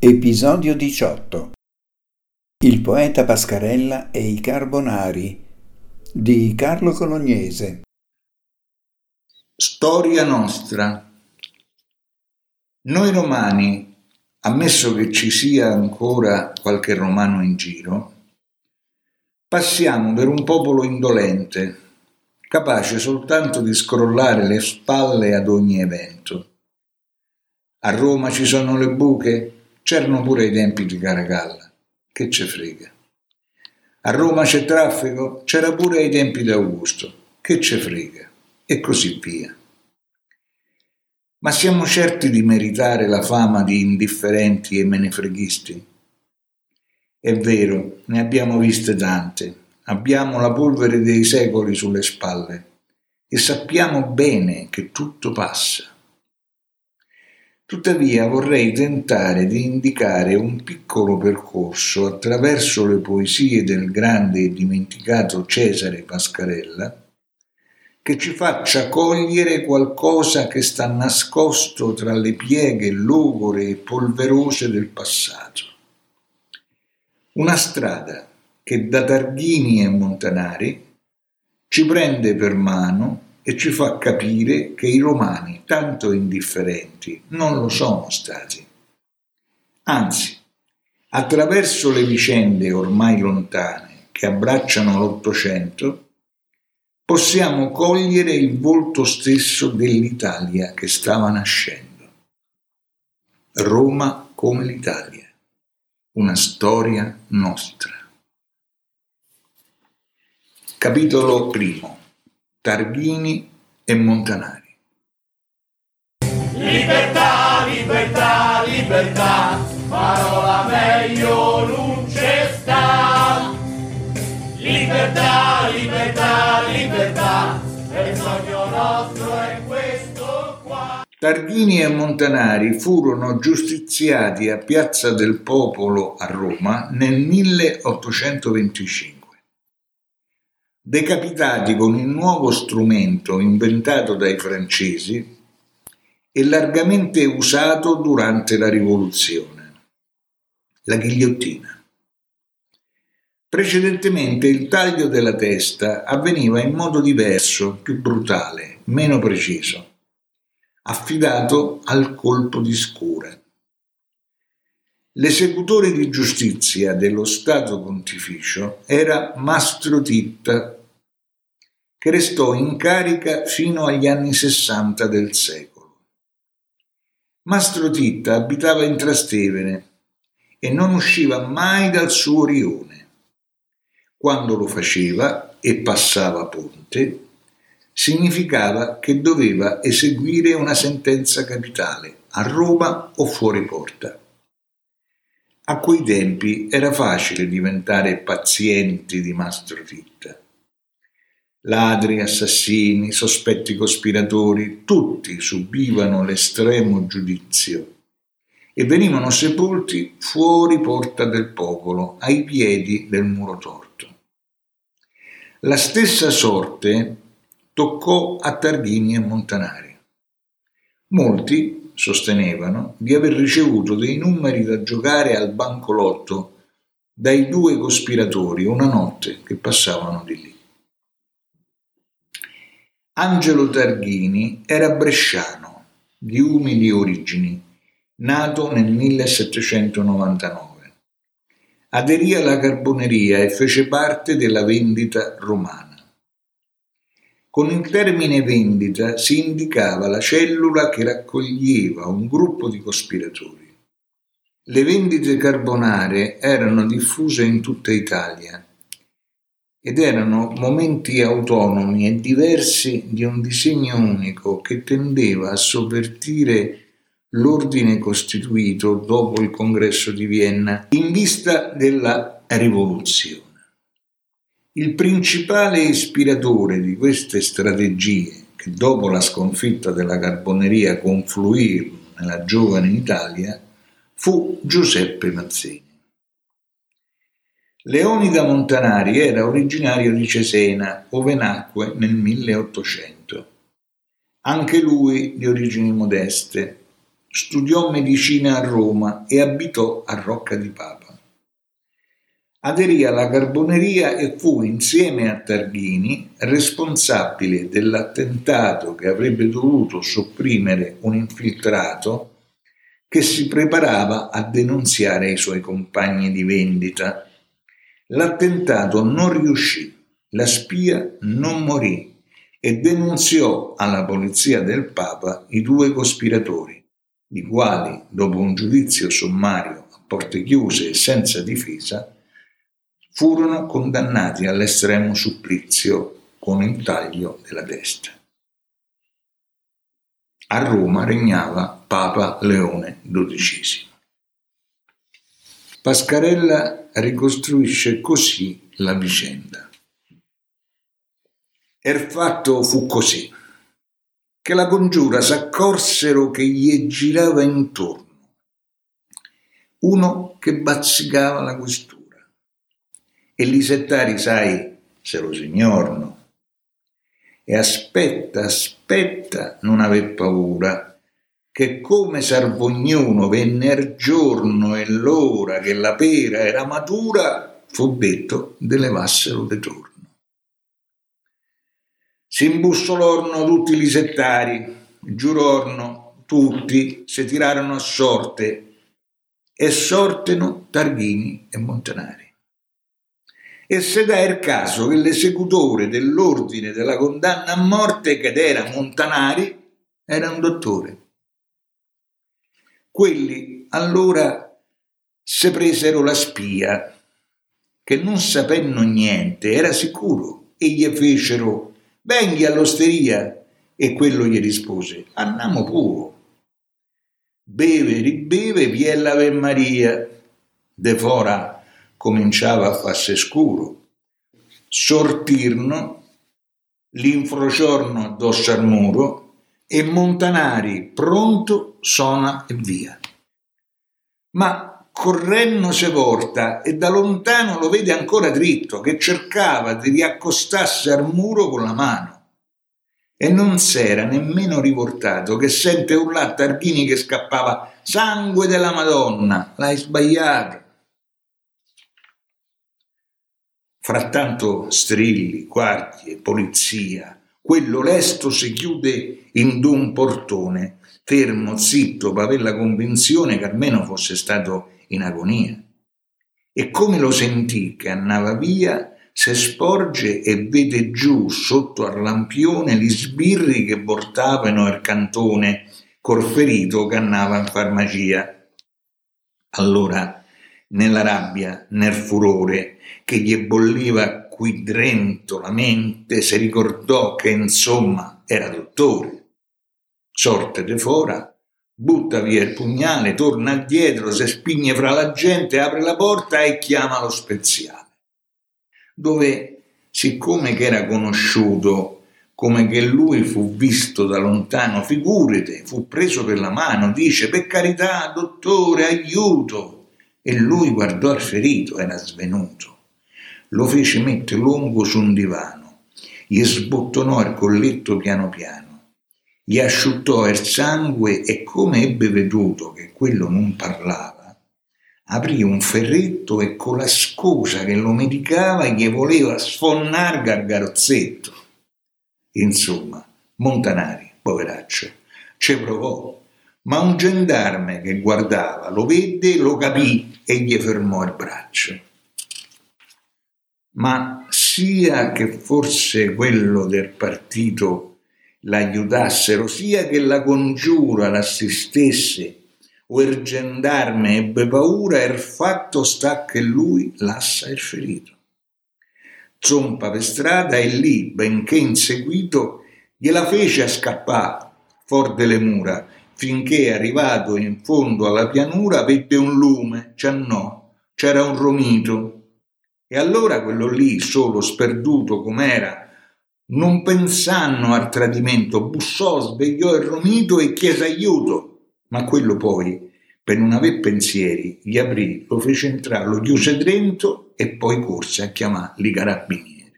Episodio 18 Il poeta Pascarella e i Carbonari di Carlo Colognese Storia nostra Noi romani, ammesso che ci sia ancora qualche romano in giro, passiamo per un popolo indolente, capace soltanto di scrollare le spalle ad ogni evento. A Roma ci sono le buche? C'erano pure i tempi di Caracalla. Che ce frega. A Roma c'è traffico? C'era pure ai tempi di Augusto. Che ce frega. E così via. Ma siamo certi di meritare la fama di indifferenti e menefreghisti? È vero, ne abbiamo viste tante. Abbiamo la polvere dei secoli sulle spalle e sappiamo bene che tutto passa. Tuttavia vorrei tentare di indicare un piccolo percorso attraverso le poesie del grande e dimenticato Cesare Pascarella che ci faccia cogliere qualcosa che sta nascosto tra le pieghe logore e polverose del passato. Una strada che da Targhini e Montanari ci prende per mano e ci fa capire che i romani, tanto indifferenti, non lo sono stati. Anzi, attraverso le vicende ormai lontane che abbracciano l'Ottocento, possiamo cogliere il volto stesso dell'Italia che stava nascendo. Roma come l'Italia, una storia nostra. Capitolo primo. Targhini e Montanari. Libertà, libertà, libertà, parola meglio non c'è sta. Libertà, libertà, libertà, il sogno nostro è questo qua. Targhini e Montanari furono giustiziati a Piazza del Popolo a Roma nel 1825 decapitati con il nuovo strumento inventato dai francesi e largamente usato durante la rivoluzione, la ghigliottina. Precedentemente il taglio della testa avveniva in modo diverso, più brutale, meno preciso, affidato al colpo di scura. L'esecutore di giustizia dello Stato Pontificio era Mastro Titta che restò in carica fino agli anni sessanta del secolo. Mastro Titta abitava in Trastevere e non usciva mai dal suo rione. Quando lo faceva e passava ponte, significava che doveva eseguire una sentenza capitale a Roma o fuori porta. A quei tempi era facile diventare pazienti di Mastro Titta Ladri, assassini, sospetti cospiratori, tutti subivano l'estremo giudizio e venivano sepolti fuori porta del popolo, ai piedi del muro torto. La stessa sorte toccò a Targhini e Montanari. Molti sostenevano di aver ricevuto dei numeri da giocare al bancolotto dai due cospiratori una notte che passavano di lì. Angelo Targhini era bresciano, di umili origini, nato nel 1799. Aderì alla carboneria e fece parte della vendita romana. Con il termine vendita si indicava la cellula che raccoglieva un gruppo di cospiratori. Le vendite carbonare erano diffuse in tutta Italia ed erano momenti autonomi e diversi di un disegno unico che tendeva a sovvertire l'ordine costituito dopo il congresso di Vienna in vista della rivoluzione. Il principale ispiratore di queste strategie, che dopo la sconfitta della carboneria confluirono nella giovane Italia, fu Giuseppe Mazzini. Leonida Montanari era originario di Cesena, ove nacque nel 1800. Anche lui di origini modeste. studiò medicina a Roma e abitò a Rocca di Papa. Aderì alla Carboneria e fu insieme a Targhini responsabile dell'attentato che avrebbe dovuto sopprimere un infiltrato che si preparava a denunziare i suoi compagni di vendita. L'attentato non riuscì, la spia non morì e denunziò alla polizia del Papa i due cospiratori, i quali, dopo un giudizio sommario a porte chiuse e senza difesa, furono condannati all'estremo supplizio con il taglio della testa. A Roma regnava Papa Leone XII. Pascarella ricostruisce così la vicenda. Il fatto fu così, che la congiura s'accorsero che gli girava intorno uno che bazzicava la questura e li settari, sai, se lo signorno. E aspetta, aspetta, non aver paura, che come s'arvognuno venne il giorno e l'ora che la pera era matura, fu detto de levassero de torno. Si imbussolorno tutti i settari, giurorno tutti, si tirarono a sorte e sorteno Targhini e Montanari. E se dà il caso che l'esecutore dell'ordine della condanna a morte, che era Montanari, era un dottore. Quelli allora se presero la spia, che non sapendo niente era sicuro, e gli fecero Venghi all'osteria. E quello gli rispose, andiamo pure. Beve, ribeve, vie l'Ave Maria. De fora cominciava a farsi scuro. Sortirno, l'infrociorno addosso al muro e Montanari pronto sona e via. Ma correnno se porta e da lontano lo vede ancora dritto, che cercava di riaccostarsi al muro con la mano. E non s'era nemmeno riportato che sente urlare Targhini che scappava Sangue della Madonna, l'hai sbagliato. Frattanto strilli, guardie, polizia, quello lesto si chiude in d'un portone, fermo, zitto, per avere la convinzione che almeno fosse stato in agonia. E come lo sentì che andava via, se sporge e vede giù sotto al lampione gli sbirri che portavano il cantone col ferito che andava in farmacia. Allora, nella rabbia, nel furore che gli bolliva qui dentro la mente, si ricordò che insomma era dottore. Sorte de fora, butta via il pugnale, torna dietro, si spigne fra la gente, apre la porta e chiama lo speziale. Dove, siccome che era conosciuto, come che lui fu visto da lontano, figurate, fu preso per la mano, dice, per carità, dottore, aiuto. E lui guardò il ferito, era svenuto. Lo fece mettere lungo su un divano, gli sbottonò il colletto piano piano gli asciuttò il sangue e come ebbe veduto che quello non parlava, aprì un ferretto e con la scusa che lo medicava gli voleva sfonnare gargarozzetto. Insomma, Montanari, poveraccio, ci provò, ma un gendarme che guardava lo vede, lo capì e gli fermò il braccio. Ma sia che fosse quello del partito l'aiutassero, sia che la congiura l'assistesse o il gendarme ebbe paura, il fatto sta che lui lassa il ferito. Zompa per strada e lì, benché inseguito, gliela fece a scappare fuori delle mura, finché arrivato in fondo alla pianura vede un lume, no, c'era un romito. E allora quello lì, solo sperduto com'era, non pensando al tradimento, bussò, svegliò il romito e chiese aiuto, ma quello poi, per non aver pensieri, gli aprì, lo fece entrare, lo chiuse dentro e poi corse a chiamare i carabinieri.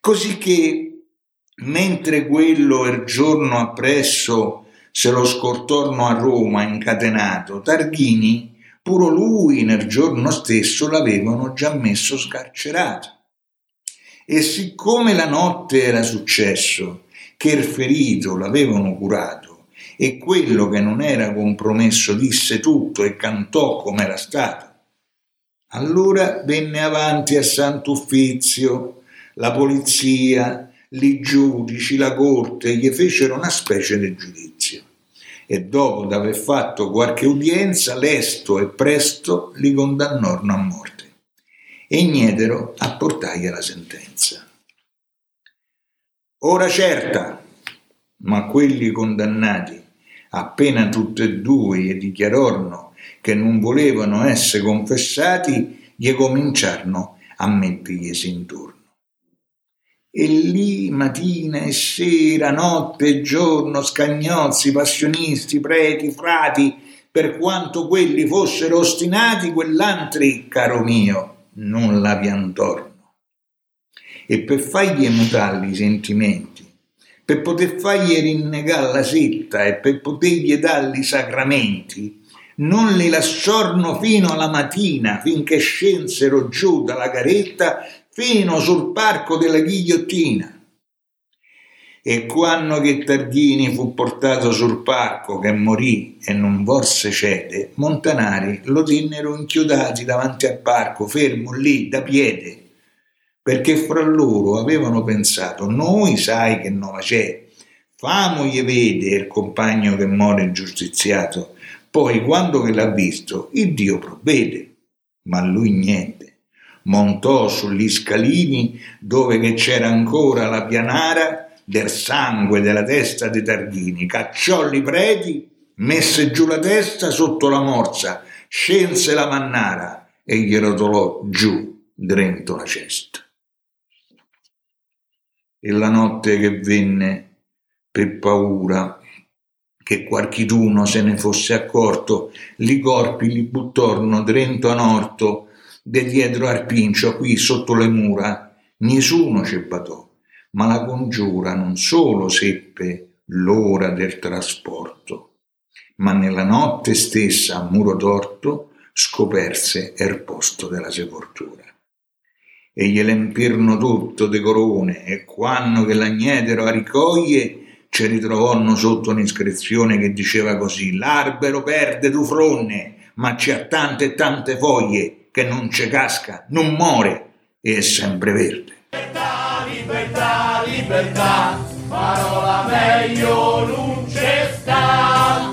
Così che, mentre quello il giorno appresso se lo scortorno a Roma incatenato, Targhini, puro lui nel giorno stesso l'avevano già messo scarcerato. E siccome la notte era successo che il ferito l'avevano curato e quello che non era compromesso disse tutto e cantò come era stato, allora venne avanti a Sant'Uffizio la polizia, i giudici, la corte, gli fecero una specie di giudizio. E dopo d'aver fatto qualche udienza, lesto e presto li condannarono a morte e niedero a portargli la sentenza. Ora certa, ma quelli condannati, appena tutti e due gli dichiarono che non volevano essere confessati, gli cominciarono a metterglisi intorno. E lì mattina e sera, notte e giorno, scagnozzi, passionisti, preti, frati, per quanto quelli fossero ostinati, quell'altri, caro mio, non la piantorno. E per fargli mutare i sentimenti, per poter fargli rinnegare la setta e per potergli dargli sacramenti, non li lasciorno fino alla mattina, finché scensero giù dalla caretta fino sul parco della ghigliottina. E quando che Targhini fu portato sul parco, che morì e non vorse cede, Montanari lo tennero inchiodati davanti al parco, fermo lì, da piede, perché fra loro avevano pensato, noi sai che nova c'è, famogli vede il compagno che muore giustiziato, poi quando che l'ha visto, il Dio provvede, ma lui niente. Montò sugli scalini dove c'era ancora la pianara del sangue della testa di Targhini, cacciò i preti, messe giù la testa sotto la morsa, scense la mannara e gli rotolò giù dentro la cesta. E la notte che venne, per paura che qualchiduno se ne fosse accorto, li corpi li buttorno dentro a orto de dietro al pincio qui sotto le mura, nessuno ci batò, ma la congiura non solo seppe l'ora del trasporto, ma nella notte stessa a muro torto scoperse il posto della sepoltura. E gliele empirono tutto de corone, e quando che l'agnetero a ricoglie, ci ritrovonno sotto un'iscrizione che diceva così: L'albero perde tu fronne, ma c'ha tante e tante foglie, che non ci casca, non muore e è sempre verde libertà, libertà, parola meglio non c'è sta.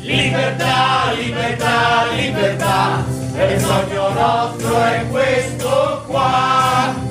Libertà, libertà, libertà, e il sogno nostro è questo qua.